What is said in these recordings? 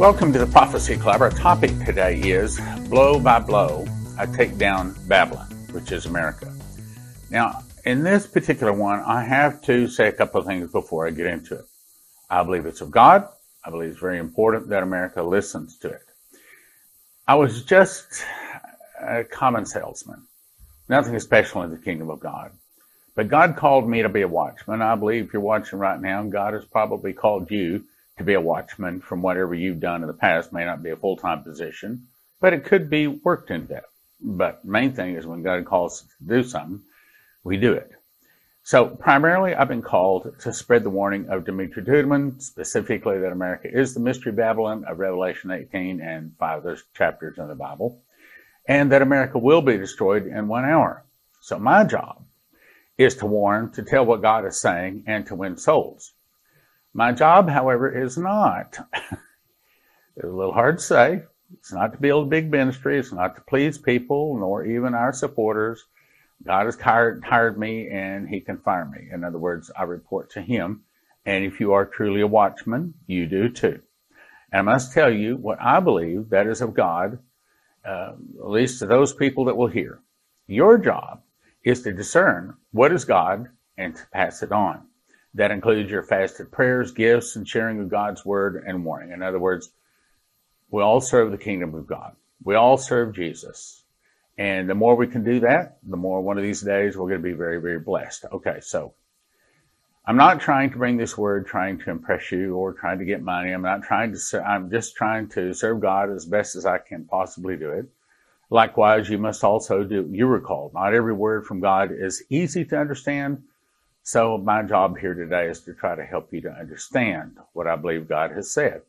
Welcome to the Prophecy Club. Our topic today is Blow by Blow, I Take Down Babylon, which is America. Now, in this particular one, I have to say a couple of things before I get into it. I believe it's of God. I believe it's very important that America listens to it. I was just a common salesman, nothing special in the kingdom of God. But God called me to be a watchman. I believe if you're watching right now, God has probably called you to be a watchman from whatever you've done in the past. May not be a full time position, but it could be worked into that. But main thing is when God calls us to do something, we do it. So primarily, I've been called to spread the warning of Dimitri Duduman, specifically that America is the mystery Babylon of Revelation 18 and five of those chapters in the Bible, and that America will be destroyed in one hour. So my job is to warn, to tell what God is saying, and to win souls. My job, however, is not. it's a little hard to say. It's not to build a big ministry. It's not to please people, nor even our supporters. God has hired, hired me and he can fire me. In other words, I report to him. And if you are truly a watchman, you do too. And I must tell you what I believe that is of God, uh, at least to those people that will hear. Your job is to discern what is God and to pass it on. That includes your fasted prayers, gifts, and sharing of God's word and warning. In other words, we all serve the kingdom of God. We all serve Jesus. And the more we can do that, the more one of these days we're going to be very, very blessed. Okay, so I'm not trying to bring this word trying to impress you or trying to get money. I'm not trying to, I'm just trying to serve God as best as I can possibly do it. Likewise, you must also do, you recall, not every word from God is easy to understand, so my job here today is to try to help you to understand what I believe God has said.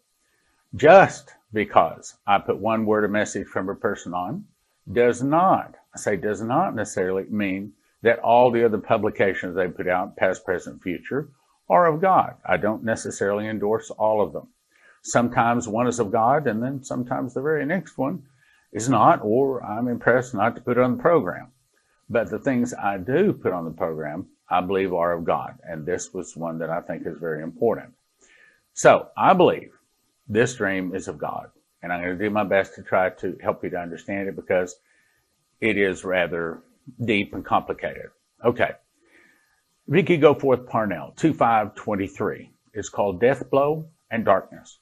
Just because I put one word of message from a person on does not, I say does not necessarily mean that all the other publications they put out, past, present, future, are of God. I don't necessarily endorse all of them. Sometimes one is of God, and then sometimes the very next one is not, or I'm impressed not to put on the program. But the things I do put on the program I believe are of God. And this was one that I think is very important. So I believe this dream is of God. And I'm going to do my best to try to help you to understand it because it is rather deep and complicated. Okay. Vicki Goforth Parnell, 2523, is called Death Blow and Darkness.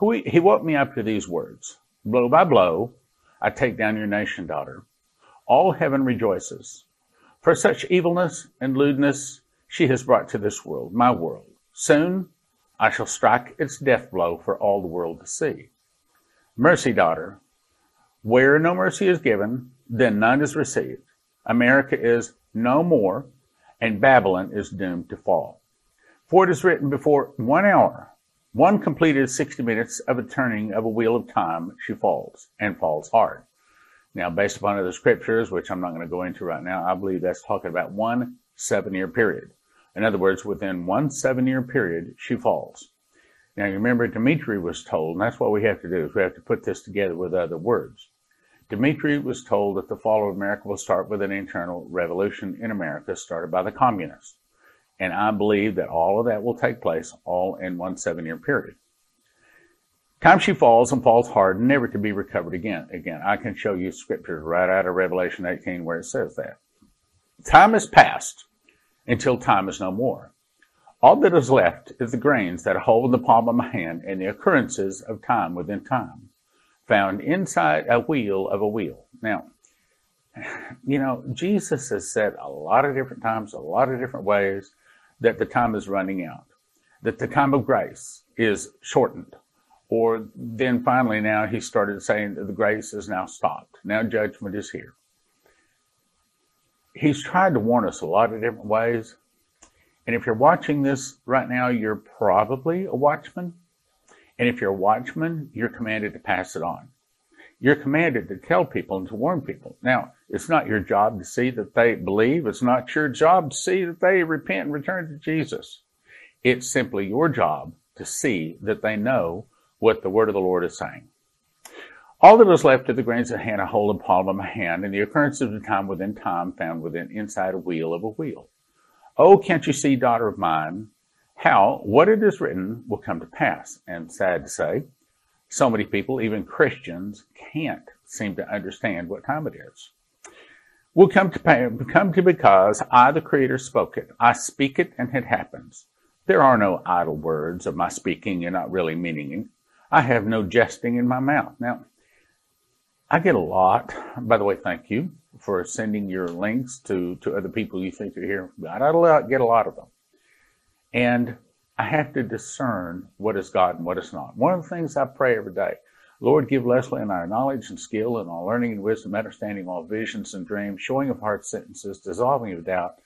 He woke me up to these words Blow by blow, I take down your nation, daughter. All heaven rejoices. For such evilness and lewdness she has brought to this world, my world. Soon I shall strike its death blow for all the world to see. Mercy, daughter, where no mercy is given, then none is received. America is no more, and Babylon is doomed to fall. For it is written before one hour, one completed 60 minutes of a turning of a wheel of time, she falls, and falls hard. Now, based upon other scriptures, which I'm not going to go into right now, I believe that's talking about one seven year period. In other words, within one seven year period, she falls. Now, you remember Dimitri was told, and that's what we have to do, is we have to put this together with other words. Dimitri was told that the fall of America will start with an internal revolution in America started by the communists. And I believe that all of that will take place all in one seven year period. Time she falls and falls hard, never to be recovered again. Again, I can show you scriptures right out of Revelation 18 where it says that. Time is past until time is no more. All that is left is the grains that hold in the palm of my hand and the occurrences of time within time, found inside a wheel of a wheel. Now, you know, Jesus has said a lot of different times, a lot of different ways that the time is running out, that the time of grace is shortened, or then finally now he started saying that the grace is now stopped. Now judgment is here. He's tried to warn us a lot of different ways. And if you're watching this right now, you're probably a watchman. And if you're a watchman, you're commanded to pass it on. You're commanded to tell people and to warn people. Now, it's not your job to see that they believe. It's not your job to see that they repent and return to Jesus. It's simply your job to see that they know what the word of the Lord is saying. All that was left of the grains of Hannah hold and palm of my hand, and the occurrence of the time within time found within inside a wheel of a wheel. Oh, can't you see, daughter of mine, how what it is written will come to pass? And sad to say, So many people, even Christians, can't seem to understand what time it is. Will come to pay, come to because I, the Creator, spoke it. I speak it, and it happens. There are no idle words of my speaking and not really meaning. I have no jesting in my mouth. Now, I get a lot. By the way, thank you for sending your links to, to other people you think are here. I get a lot of them. And I have to discern what is God and what is not. One of the things I pray every day, Lord, give Leslie and our knowledge and skill and all learning and wisdom, understanding all visions and dreams, showing of heart sentences, dissolving of doubt.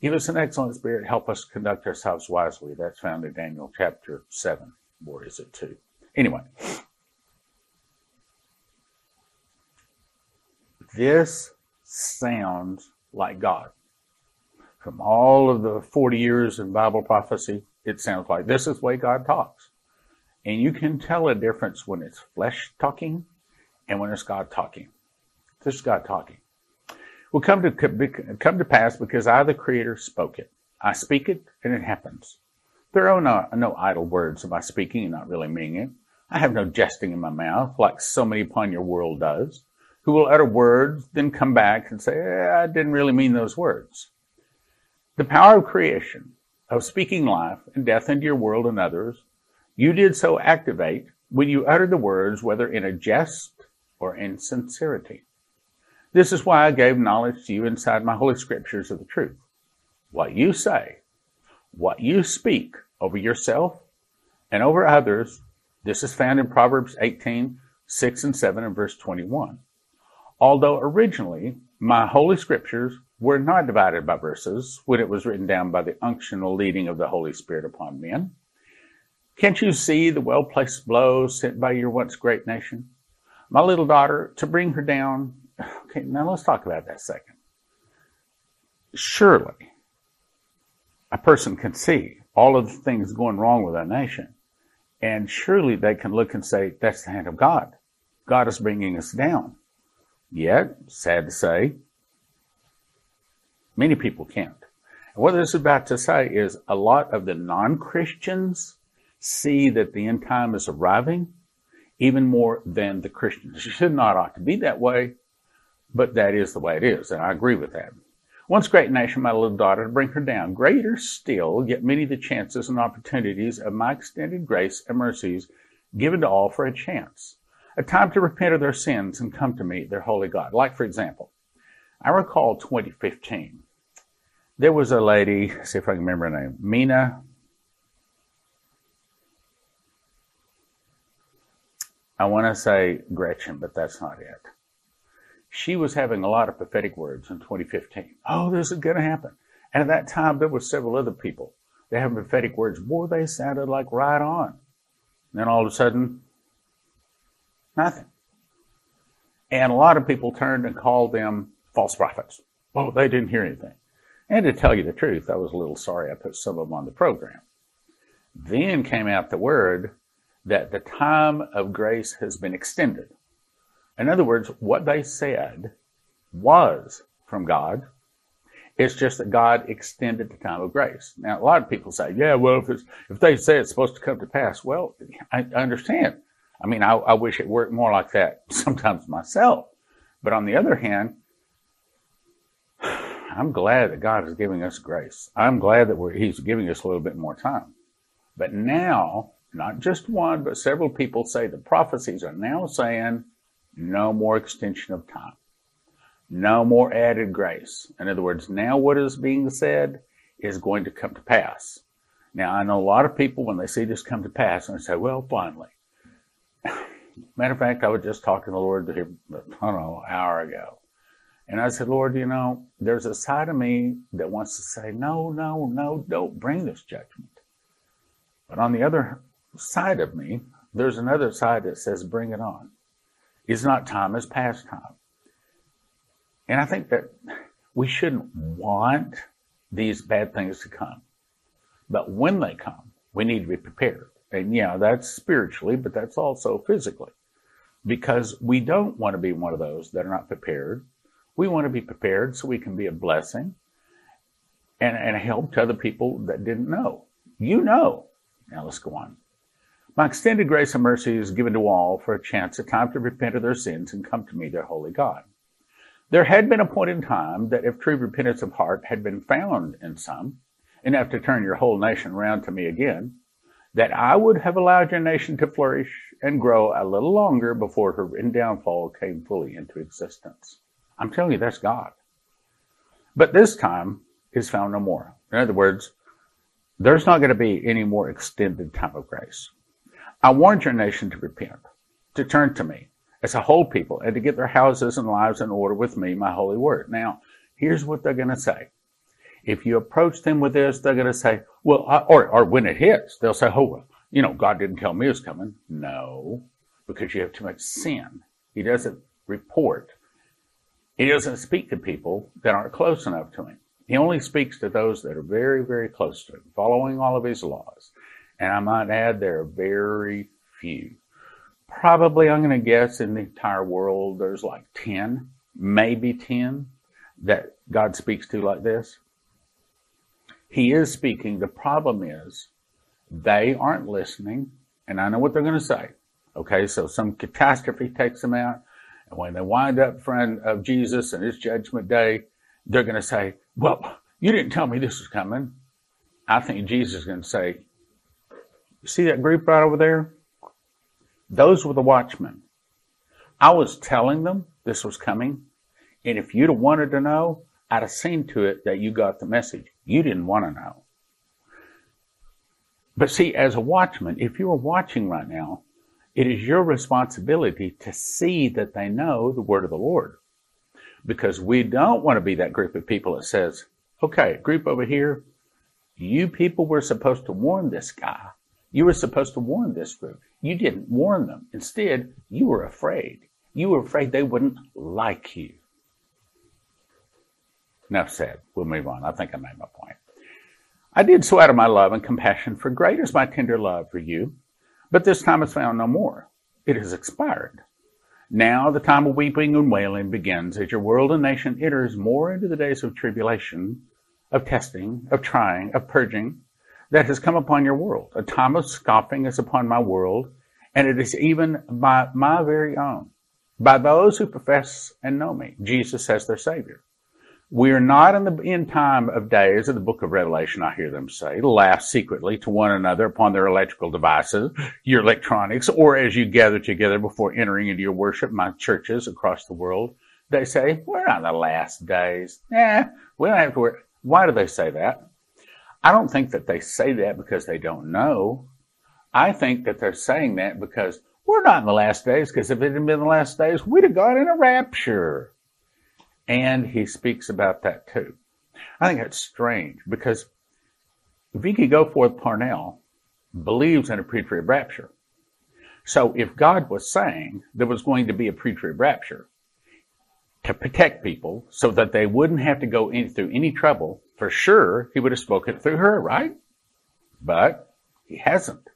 Give us an excellent spirit. Help us conduct ourselves wisely. That's found in Daniel chapter 7. Or is it 2? Anyway, this sounds like God. From all of the 40 years in Bible prophecy, it sounds like this is the way God talks. And you can tell a difference when it's flesh talking and when it's God talking. This is God talking. Will come to come to pass because I, the Creator, spoke it. I speak it, and it happens. There are no, no idle words of my speaking and not really meaning it. I have no jesting in my mouth, like so many upon your world does, who will utter words, then come back and say, eh, I didn't really mean those words. The power of creation, of speaking life and death into your world and others, you did so activate when you uttered the words, whether in a jest or in sincerity. This is why I gave knowledge to you inside my holy scriptures of the truth. What you say, what you speak over yourself and over others, this is found in Proverbs 18, 6 and 7 and verse 21. Although originally my holy scriptures were not divided by verses when it was written down by the unctional leading of the Holy Spirit upon men, can't you see the well placed blows sent by your once great nation? My little daughter, to bring her down. Okay, now let's talk about that second. Surely, a person can see all of the things going wrong with our nation, and surely they can look and say, that's the hand of God. God is bringing us down. Yet, sad to say, many people can't. What this is about to say is a lot of the non Christians see that the end time is arriving even more than the Christians. It should not ought to be that way, but that is the way it is, and I agree with that. Once great nation, my little daughter, to bring her down. Greater still, yet many the chances and opportunities of my extended grace and mercies given to all for a chance a time to repent of their sins and come to me, their holy God. Like, for example, I recall 2015. There was a lady, see if I can remember her name, Mina. I want to say Gretchen, but that's not it. She was having a lot of prophetic words in 2015. Oh, this is going to happen. And at that time, there were several other people. They had prophetic words. Boy, they sounded like right on. And then all of a sudden, Nothing. And a lot of people turned and called them false prophets. Oh, they didn't hear anything. And to tell you the truth, I was a little sorry I put some of them on the program. Then came out the word that the time of grace has been extended. In other words, what they said was from God. It's just that God extended the time of grace. Now, a lot of people say, yeah, well, if, if they say it's supposed to come to pass, well, I understand. I mean, I, I wish it worked more like that sometimes myself. But on the other hand, I'm glad that God is giving us grace. I'm glad that He's giving us a little bit more time. But now, not just one, but several people say the prophecies are now saying no more extension of time, no more added grace. In other words, now what is being said is going to come to pass. Now, I know a lot of people, when they see this come to pass, and they say, well, finally. Matter of fact, I was just talking to the Lord I don't know, an hour ago. And I said, Lord, you know, there's a side of me that wants to say, no, no, no, don't bring this judgment. But on the other side of me, there's another side that says, bring it on. It's not time, it's past time. And I think that we shouldn't want these bad things to come. But when they come, we need to be prepared. And yeah, that's spiritually, but that's also physically. Because we don't want to be one of those that are not prepared. We want to be prepared so we can be a blessing and, and help to other people that didn't know. You know. Now let's go on. My extended grace and mercy is given to all for a chance at time to repent of their sins and come to me, their holy God. There had been a point in time that if true repentance of heart had been found in some, enough to turn your whole nation round to me again, that I would have allowed your nation to flourish and grow a little longer before her downfall came fully into existence. I'm telling you, that's God. But this time is found no more. In other words, there's not going to be any more extended time of grace. I warned your nation to repent, to turn to me as a whole people, and to get their houses and lives in order with me, my holy word. Now, here's what they're going to say. If you approach them with this, they're going to say, well, or, or when it hits, they'll say, oh, well, you know, God didn't tell me it was coming. No, because you have too much sin. He doesn't report. He doesn't speak to people that aren't close enough to him. He only speaks to those that are very, very close to him, following all of his laws. And I might add, there are very few. Probably, I'm going to guess in the entire world, there's like 10, maybe 10 that God speaks to like this. He is speaking. The problem is they aren't listening. And I know what they're going to say. Okay. So some catastrophe takes them out. And when they wind up front of Jesus and his judgment day, they're going to say, well, you didn't tell me this was coming. I think Jesus is going to say, you see that group right over there? Those were the watchmen. I was telling them this was coming. And if you'd have wanted to know, I'd have seen to it that you got the message. You didn't want to know. But see, as a watchman, if you are watching right now, it is your responsibility to see that they know the word of the Lord. Because we don't want to be that group of people that says, okay, group over here, you people were supposed to warn this guy. You were supposed to warn this group. You didn't warn them. Instead, you were afraid. You were afraid they wouldn't like you. Enough said. We'll move on. I think I made my point. I did so out of my love and compassion, for great is my tender love for you. But this time is found no more. It has expired. Now the time of weeping and wailing begins as your world and nation enters more into the days of tribulation, of testing, of trying, of purging that has come upon your world. A time of scoffing is upon my world, and it is even by my very own, by those who profess and know me, Jesus as their Savior. We are not in the end time of days of the book of Revelation, I hear them say, laugh secretly to one another upon their electrical devices, your electronics, or as you gather together before entering into your worship, my churches across the world. They say, we're not in the last days. Eh, we don't have to worry. Why do they say that? I don't think that they say that because they don't know. I think that they're saying that because we're not in the last days, because if it had been the last days, we'd have gone in a rapture. And he speaks about that too. I think that's strange because Vicki Goforth Parnell believes in a pre-trib rapture. So if God was saying there was going to be a pre-trib rapture to protect people so that they wouldn't have to go in, through any trouble, for sure he would have spoken through her, right? But he hasn't.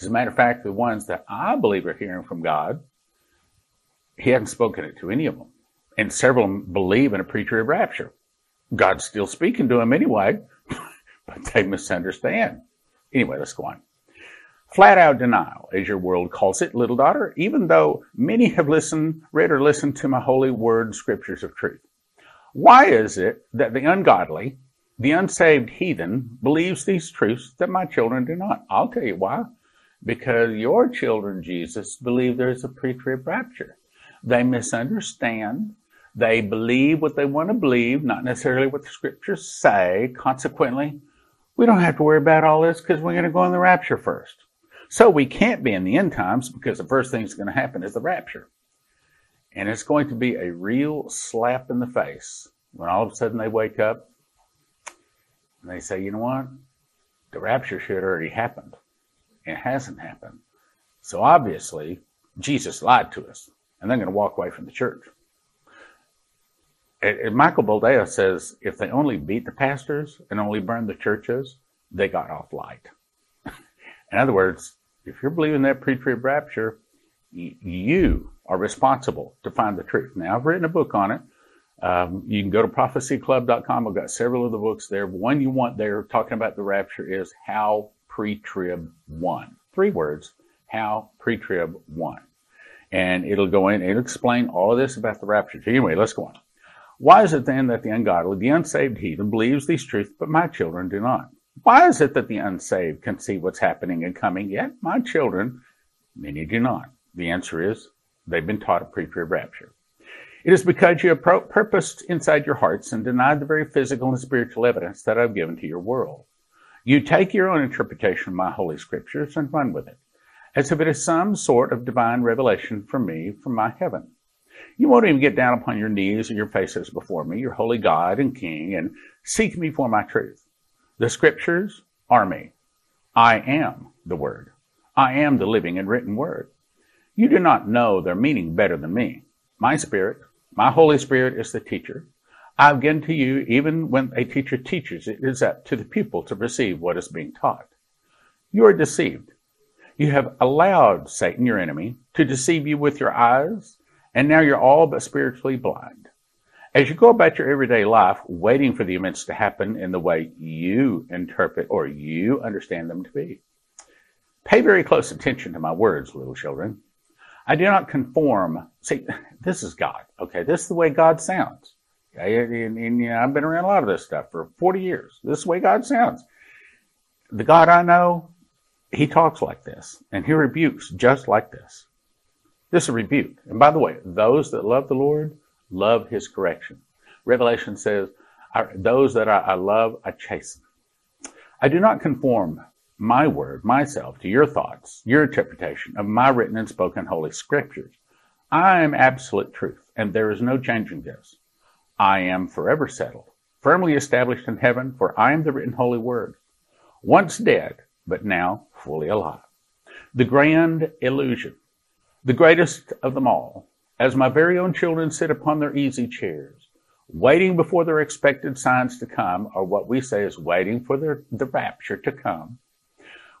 As a matter of fact, the ones that I believe are hearing from God, he hasn't spoken it to any of them and several of them believe in a pre-trib rapture. God's still speaking to them anyway, but they misunderstand. Anyway, let's go on. Flat out denial, as your world calls it, little daughter, even though many have listened, read or listened to my holy word, scriptures of truth. Why is it that the ungodly, the unsaved heathen believes these truths that my children do not? I'll tell you why. Because your children, Jesus, believe there's a pre-trib rapture. They misunderstand they believe what they want to believe, not necessarily what the scriptures say. Consequently, we don't have to worry about all this because we're going to go in the rapture first. So we can't be in the end times because the first thing that's going to happen is the rapture. And it's going to be a real slap in the face when all of a sudden they wake up and they say, you know what? The rapture should already happened. It hasn't happened. So obviously, Jesus lied to us and they're going to walk away from the church and Michael Boldea says if they only beat the pastors and only burn the churches, they got off light. In other words, if you're believing that pre-trib rapture, you are responsible to find the truth. Now, I've written a book on it. Um, you can go to prophecyclub.com. I've got several of the books there. One you want there talking about the rapture is how pre-trib won. Three words. how pre-trib won. And it'll go in, it'll explain all of this about the rapture. Anyway, let's go on. Why is it then that the ungodly, the unsaved heathen believes these truths, but my children do not? Why is it that the unsaved can see what's happening and coming, yet my children, many do not? The answer is they've been taught a pre-trib rapture. It is because you have purposed inside your hearts and denied the very physical and spiritual evidence that I've given to your world. You take your own interpretation of my holy scriptures and run with it, as if it is some sort of divine revelation from me from my heaven. You won't even get down upon your knees and your faces before me, your holy God and King, and seek me for my truth. The scriptures are me. I am the word. I am the living and written word. You do not know their meaning better than me. My spirit, my Holy Spirit is the teacher. I've given to you, even when a teacher teaches, it is up to the pupil to receive what is being taught. You are deceived. You have allowed Satan, your enemy, to deceive you with your eyes, and now you're all but spiritually blind. As you go about your everyday life, waiting for the events to happen in the way you interpret or you understand them to be. Pay very close attention to my words, little children. I do not conform. See, this is God. Okay, this is the way God sounds. Okay, and, and, you know, I've been around a lot of this stuff for 40 years. This is the way God sounds. The God I know, He talks like this, and He rebukes just like this. This is a rebuke. And by the way, those that love the Lord love His correction. Revelation says, "Those that I, I love, I chasten." I do not conform my word, myself, to your thoughts, your interpretation of my written and spoken holy scriptures. I am absolute truth, and there is no changing this. I am forever settled, firmly established in heaven, for I am the written holy word, once dead, but now fully alive. The grand illusion, the greatest of them all, as my very own children sit upon their easy chairs, waiting before their expected signs to come, or what we say is waiting for their, the rapture to come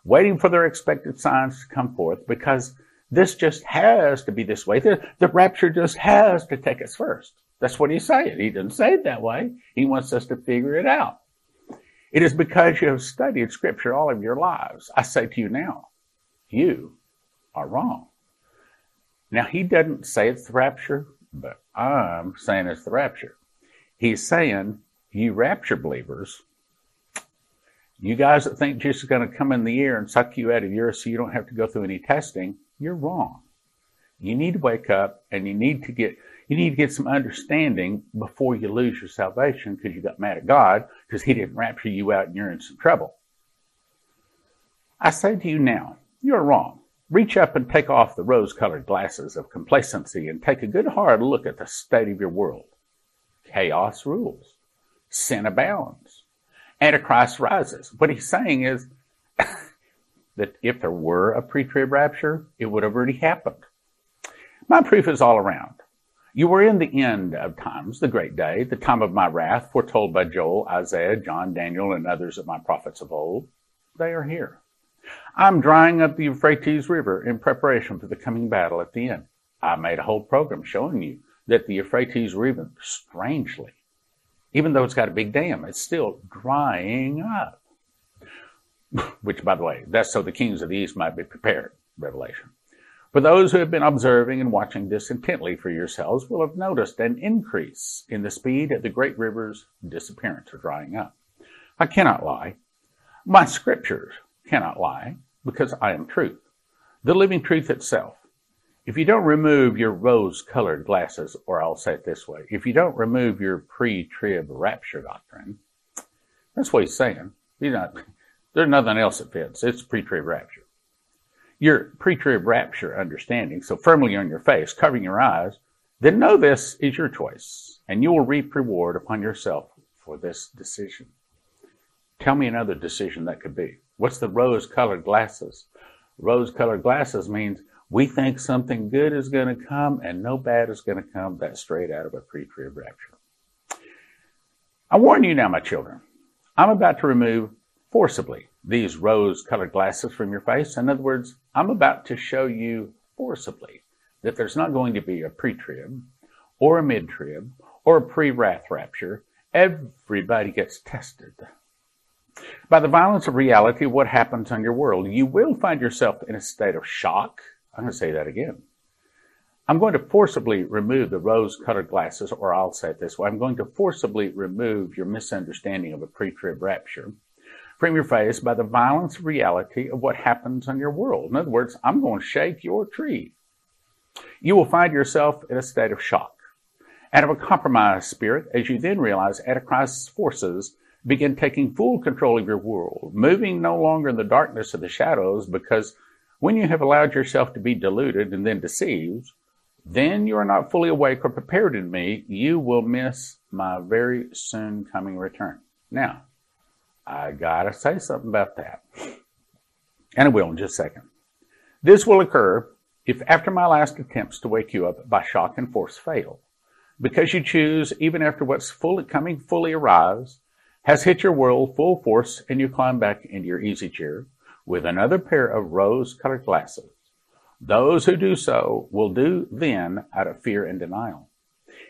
waiting for their expected signs to come forth because this just has to be this way. The, the rapture just has to take us first. That's what he's saying. He didn't say it that way. He wants us to figure it out. It is because you have studied scripture all of your lives. I say to you now, you are wrong. Now, he doesn't say it's the rapture, but I'm saying it's the rapture. He's saying, you rapture believers you guys that think Jesus is going to come in the air and suck you out of yours so you don't have to go through any testing, you're wrong. You need to wake up and you need to get you need to get some understanding before you lose your salvation because you got mad at God because he didn't rapture you out and you're in some trouble. I say to you now, you're wrong. Reach up and take off the rose colored glasses of complacency and take a good hard look at the state of your world. Chaos rules. Sin abounds. Antichrist rises. What he's saying is that if there were a pre-trib rapture, it would have already happened. My proof is all around. You were in the end of times, the great day, the time of my wrath, foretold by Joel, Isaiah, John, Daniel, and others of my prophets of old. They are here. I'm drying up the Euphrates River in preparation for the coming battle at the end. I made a whole program showing you that the Euphrates River, strangely, even though it's got a big dam, it's still drying up. Which, by the way, that's so the kings of the east might be prepared. Revelation. For those who have been observing and watching this intently for yourselves will have noticed an increase in the speed of the great river's disappearance or drying up. I cannot lie. My scriptures cannot lie because I am truth, the living truth itself. If you don't remove your rose colored glasses, or I'll say it this way, if you don't remove your pre trib rapture doctrine, that's what he's saying. He's not, there's nothing else that fits. It's pre trib rapture. Your pre trib rapture understanding, so firmly on your face, covering your eyes, then know this is your choice, and you will reap reward upon yourself for this decision. Tell me another decision that could be. What's the rose colored glasses? Rose colored glasses means we think something good is going to come and no bad is going to come. That's straight out of a pre-trib rapture. I warn you now, my children. I'm about to remove forcibly these rose-colored glasses from your face. In other words, I'm about to show you forcibly that there's not going to be a pre-trib or a mid-trib or a pre-wrath rapture. Everybody gets tested. By the violence of reality, what happens on your world, you will find yourself in a state of shock. I'm going to say that again. I'm going to forcibly remove the rose colored glasses, or I'll say it this way I'm going to forcibly remove your misunderstanding of a pre trib rapture from your face by the violence of reality of what happens on your world. In other words, I'm going to shake your tree. You will find yourself in a state of shock out of a compromised spirit as you then realize Antichrist's forces begin taking full control of your world, moving no longer in the darkness of the shadows, because when you have allowed yourself to be deluded and then deceived, then you are not fully awake or prepared in me, you will miss my very soon coming return. Now, I gotta say something about that. And I will in just a second. This will occur if after my last attempts to wake you up by shock and force fail, because you choose, even after what's fully coming fully arrives, has hit your world full force and you climb back into your easy chair with another pair of rose colored glasses. Those who do so will do then out of fear and denial.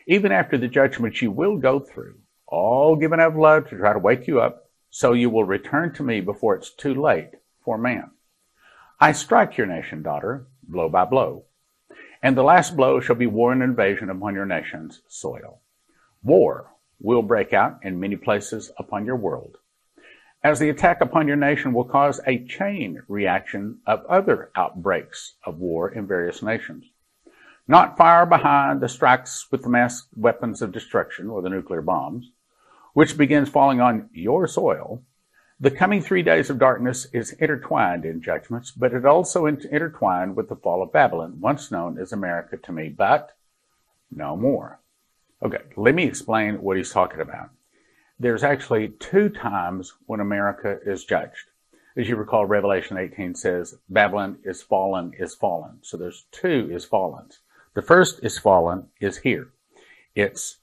Even after the judgment you will go through, all given of love to try to wake you up, so you will return to me before it's too late for man. I strike your nation, daughter, blow by blow, and the last blow shall be war and invasion upon your nation's soil. War will break out in many places upon your world, as the attack upon your nation will cause a chain reaction of other outbreaks of war in various nations. Not far behind the strikes with the mass weapons of destruction or the nuclear bombs, which begins falling on your soil, the coming three days of darkness is intertwined in judgments, but it also intertwined with the fall of Babylon, once known as America to me, but no more. Okay, let me explain what he's talking about. There's actually two times when America is judged. As you recall, Revelation 18 says, Babylon is fallen, is fallen. So there's two is fallen. The first is fallen is here. It's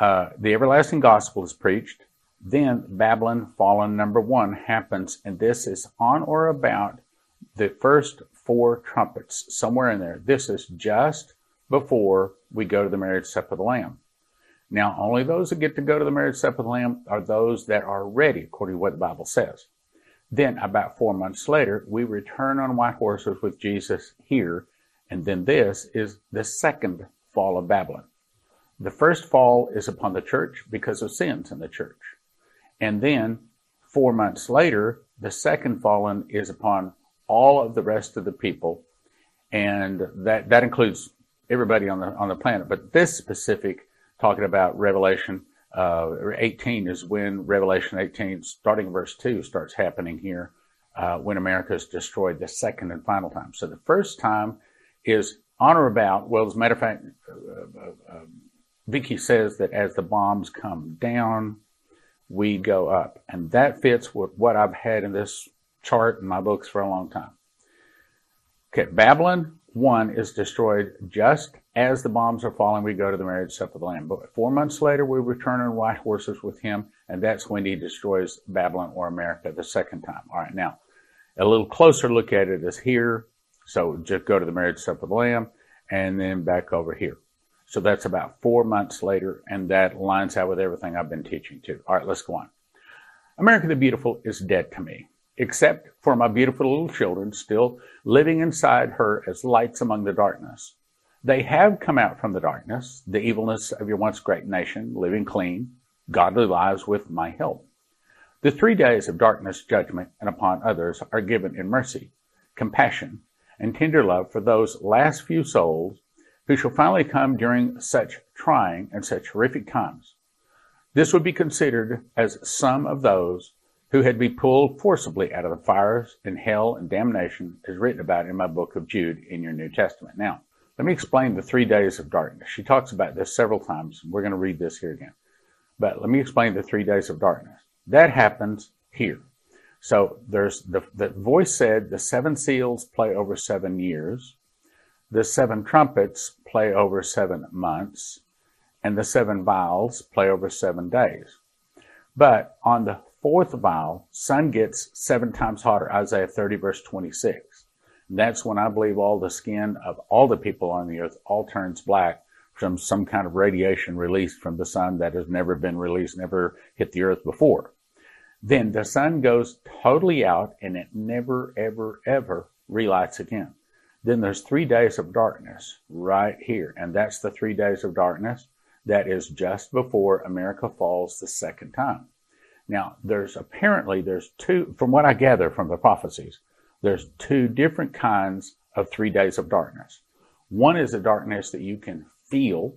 uh, the everlasting gospel is preached. Then Babylon fallen number one happens, and this is on or about the first four trumpets, somewhere in there. This is just before we go to the marriage supper of the Lamb. Now, only those that get to go to the marriage supper of the Lamb are those that are ready, according to what the Bible says. Then, about four months later, we return on white horses with Jesus here, and then this is the second fall of Babylon. The first fall is upon the church because of sins in the church. And then, four months later, the second fallen is upon all of the rest of the people, and that, that includes everybody on the on the planet. But this specific talking about Revelation uh, 18 is when Revelation 18, starting verse 2, starts happening here uh, when America is destroyed the second and final time. So the first time is on or about, well, as a matter of fact, uh, uh, uh Vicki says that as the bombs come down, we go up. And that fits with what I've had in this chart in my books for a long time. Okay, Babylon 1 is destroyed just as the bombs are falling, we go to the marriage supper of the Lamb. But four months later, we return on white horses with him, and that's when he destroys Babylon or America the second time. All right, now, a little closer look at it is here. So just go to the marriage supper of the Lamb, and then back over here. So that's about four months later, and that lines out with everything I've been teaching too. All right, let's go on. America the Beautiful is dead to me, except for my beautiful little children still living inside her as lights among the darkness. They have come out from the darkness, the evilness of your once great nation, living clean, godly lives with my help. The three days of darkness, judgment, and upon others are given in mercy, compassion, and tender love for those last few souls who shall finally come during such trying and such horrific times. This would be considered as some of those who had been pulled forcibly out of the fires and hell and damnation as written about in my book of Jude in your New Testament. Now, let me explain the three days of darkness. She talks about this several times. We're going to read this here again. But let me explain the three days of darkness. That happens here. So there's the, the voice said the seven seals play over seven years. The seven trumpets play over seven months. And the seven vials play over seven days. But on the fourth vial, sun gets seven times hotter. Isaiah 30 verse 26. That's when I believe all the skin of all the people on the earth all turns black from some kind of radiation released from the sun that has never been released, never hit the earth before. Then the sun goes totally out and it never, ever, ever relights again. Then there's three days of darkness right here. And that's the three days of darkness that is just before America falls the second time. Now, there's apparently, there's two, from what I gather from the prophecies, there's two different kinds of three days of darkness. One is a darkness that you can feel,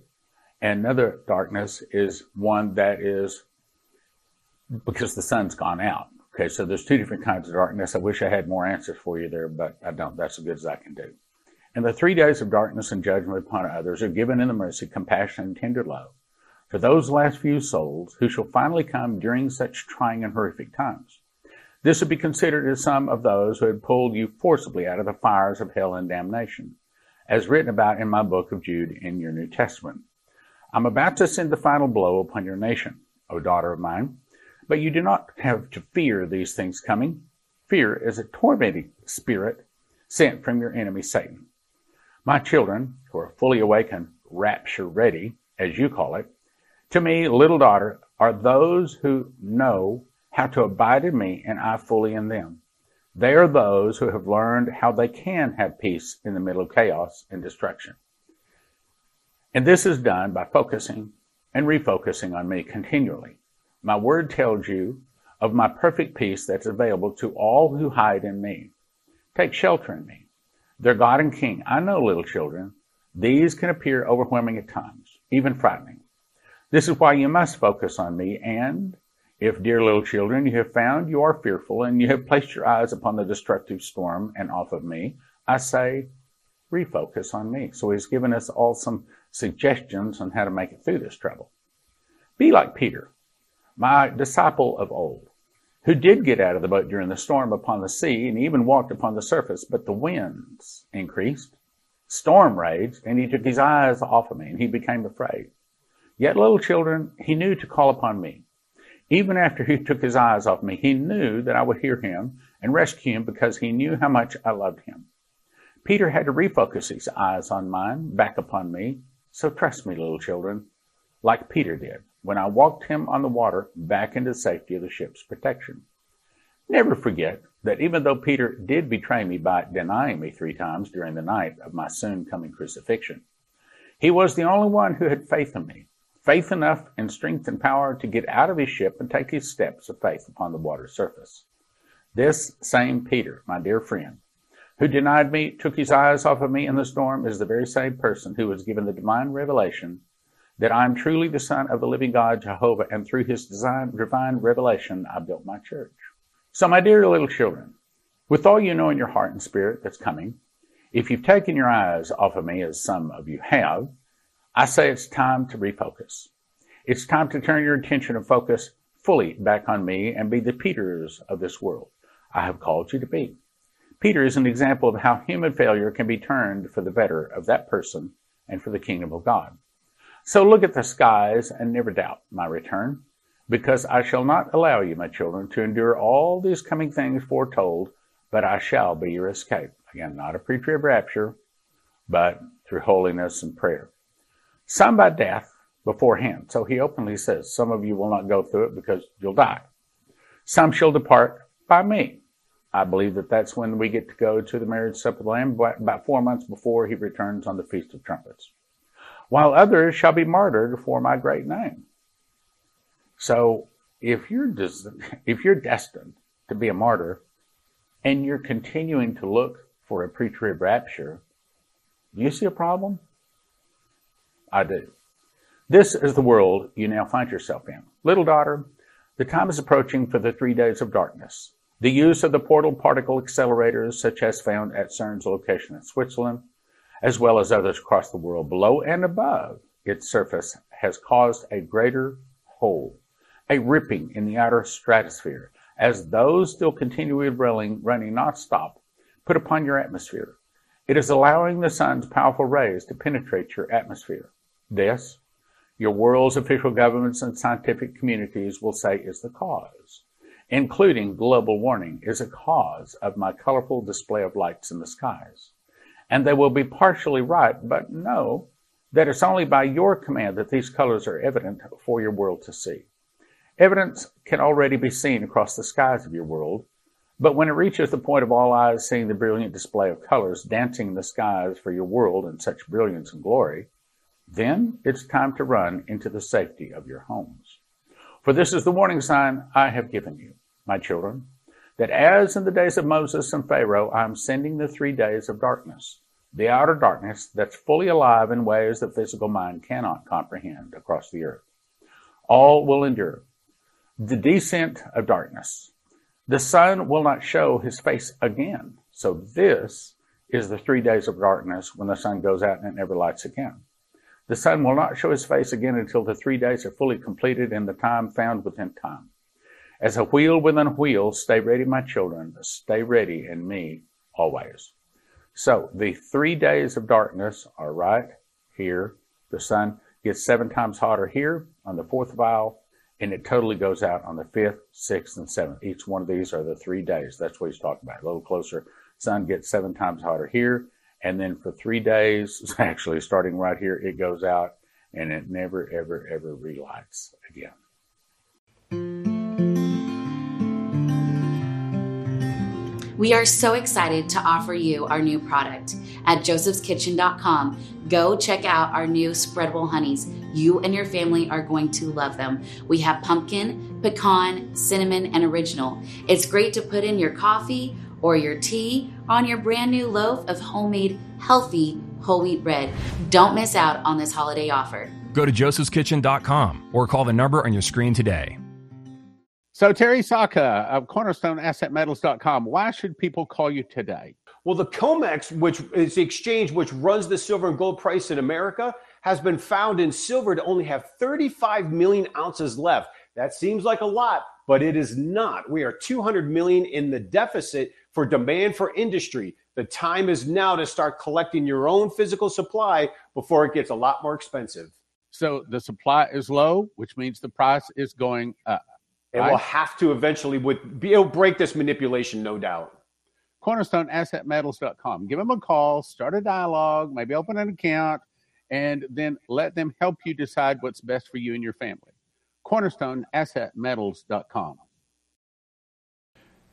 and another darkness is one that is because the sun's gone out. Okay, so there's two different kinds of darkness. I wish I had more answers for you there, but I don't. That's as good as I can do. And the three days of darkness and judgment upon others are given in the mercy, compassion, and tender love for those last few souls who shall finally come during such trying and horrific times. This would be considered as some of those who had pulled you forcibly out of the fires of hell and damnation, as written about in my book of Jude in your New Testament. I'm about to send the final blow upon your nation, O daughter of mine, but you do not have to fear these things coming. Fear is a tormenting spirit sent from your enemy Satan. My children, who are fully awakened, rapture ready, as you call it, to me, little daughter, are those who know how to abide in me and I fully in them. They are those who have learned how they can have peace in the middle of chaos and destruction. And this is done by focusing and refocusing on me continually. My word tells you of my perfect peace that's available to all who hide in me. Take shelter in me. Their God and King. I know, little children, these can appear overwhelming at times, even frightening. This is why you must focus on me. And if, dear little children, you have found you are fearful and you have placed your eyes upon the destructive storm and off of me, I say, refocus on me. So he's given us all some suggestions on how to make it through this trouble. Be like Peter, my disciple of old, who did get out of the boat during the storm upon the sea and even walked upon the surface, but the winds increased, storm raged, and he took his eyes off of me and he became afraid. Yet, little children, he knew to call upon me. Even after he took his eyes off me, he knew that I would hear him and rescue him because he knew how much I loved him. Peter had to refocus his eyes on mine, back upon me. So trust me, little children, like Peter did when I walked him on the water back into the safety of the ship's protection. Never forget that even though Peter did betray me by denying me three times during the night of my soon coming crucifixion, he was the only one who had faith in me faith enough and strength and power to get out of his ship and take his steps of faith upon the water's surface. This same Peter, my dear friend, who denied me, took his eyes off of me in the storm, is the very same person who was given the divine revelation that I am truly the Son of the living God, Jehovah, and through his divine revelation, I built my church. So, my dear little children, with all you know in your heart and spirit that's coming, if you've taken your eyes off of me, as some of you have, I say it's time to refocus. It's time to turn your attention and focus fully back on me and be the Peters of this world I have called you to be. Peter is an example of how human failure can be turned for the better of that person and for the kingdom of God. So look at the skies and never doubt my return, because I shall not allow you, my children, to endure all these coming things foretold, but I shall be your escape. Again, not a preacher of rapture, but through holiness and prayer some by death beforehand. So he openly says, Some of you will not go through it because you'll die. Some shall depart by me. I believe that that's when we get to go to the marriage supper of the Lamb, about four months before he returns on the Feast of Trumpets. While others shall be martyred for my great name. So if you're des- if you're destined to be a martyr and you're continuing to look for a pre-trib rapture, do you see a problem? I do. This is the world you now find yourself in. Little daughter, the time is approaching for the three days of darkness. The use of the portal particle accelerators, such as found at CERN's location in Switzerland, as well as others across the world below and above its surface, has caused a greater hole, a ripping in the outer stratosphere, as those still continually running, running nonstop put upon your atmosphere. It is allowing the sun's powerful rays to penetrate your atmosphere. This, your world's official governments and scientific communities will say is the cause, including global warming is a cause of my colorful display of lights in the skies. And they will be partially right, but know that it's only by your command that these colors are evident for your world to see. Evidence can already be seen across the skies of your world, but when it reaches the point of all eyes seeing the brilliant display of colors dancing in the skies for your world in such brilliance and glory, then it's time to run into the safety of your homes. For this is the warning sign I have given you, my children, that as in the days of Moses and Pharaoh, I am sending the three days of darkness, the outer darkness that's fully alive in ways the physical mind cannot comprehend across the earth. All will endure. The descent of darkness. The sun will not show his face again. So this is the three days of darkness when the sun goes out and it never lights again. The sun will not show his face again until the three days are fully completed in the time found within time. As a wheel within a wheel, stay ready, my children. Stay ready in me always. So the three days of darkness are right here. The sun gets seven times hotter here on the fourth vial, and it totally goes out on the fifth, sixth, and seventh. Each one of these are the three days. That's what he's talking about. A little closer. Sun gets seven times hotter here, and then for three days, actually starting right here, it goes out and it never, ever, ever relights again. We are so excited to offer you our new product. At josephskitchen.com, go check out our new spreadable honeys. You and your family are going to love them. We have pumpkin, pecan, cinnamon, and original. It's great to put in your coffee or your tea on your brand new loaf of homemade, healthy whole wheat bread. Don't miss out on this holiday offer. Go to josephskitchen.com or call the number on your screen today. So, Terry Saka of CornerstoneAssetMetals.com, why should people call you today? Well, the COMEX, which is the exchange which runs the silver and gold price in America, has been found in silver to only have 35 million ounces left. That seems like a lot, but it is not. We are 200 million in the deficit for demand for industry. The time is now to start collecting your own physical supply before it gets a lot more expensive. So the supply is low, which means the price is going up. It right? will have to eventually with be able to break this manipulation, no doubt. CornerstoneAssetMetals.com. Give them a call, start a dialogue, maybe open an account, and then let them help you decide what's best for you and your family. CornerstoneAssetMetals.com.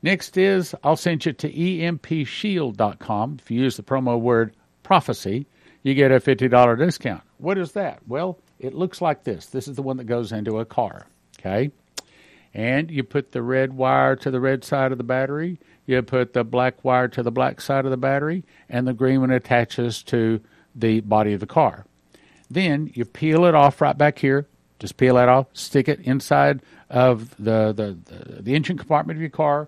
Next is I'll send you to empshield.com. If you use the promo word prophecy, you get a $50 discount. What is that? Well, it looks like this. This is the one that goes into a car. Okay and you put the red wire to the red side of the battery, you put the black wire to the black side of the battery, and the green one attaches to the body of the car. Then you peel it off right back here. Just peel that off, stick it inside of the, the, the, the engine compartment of your car.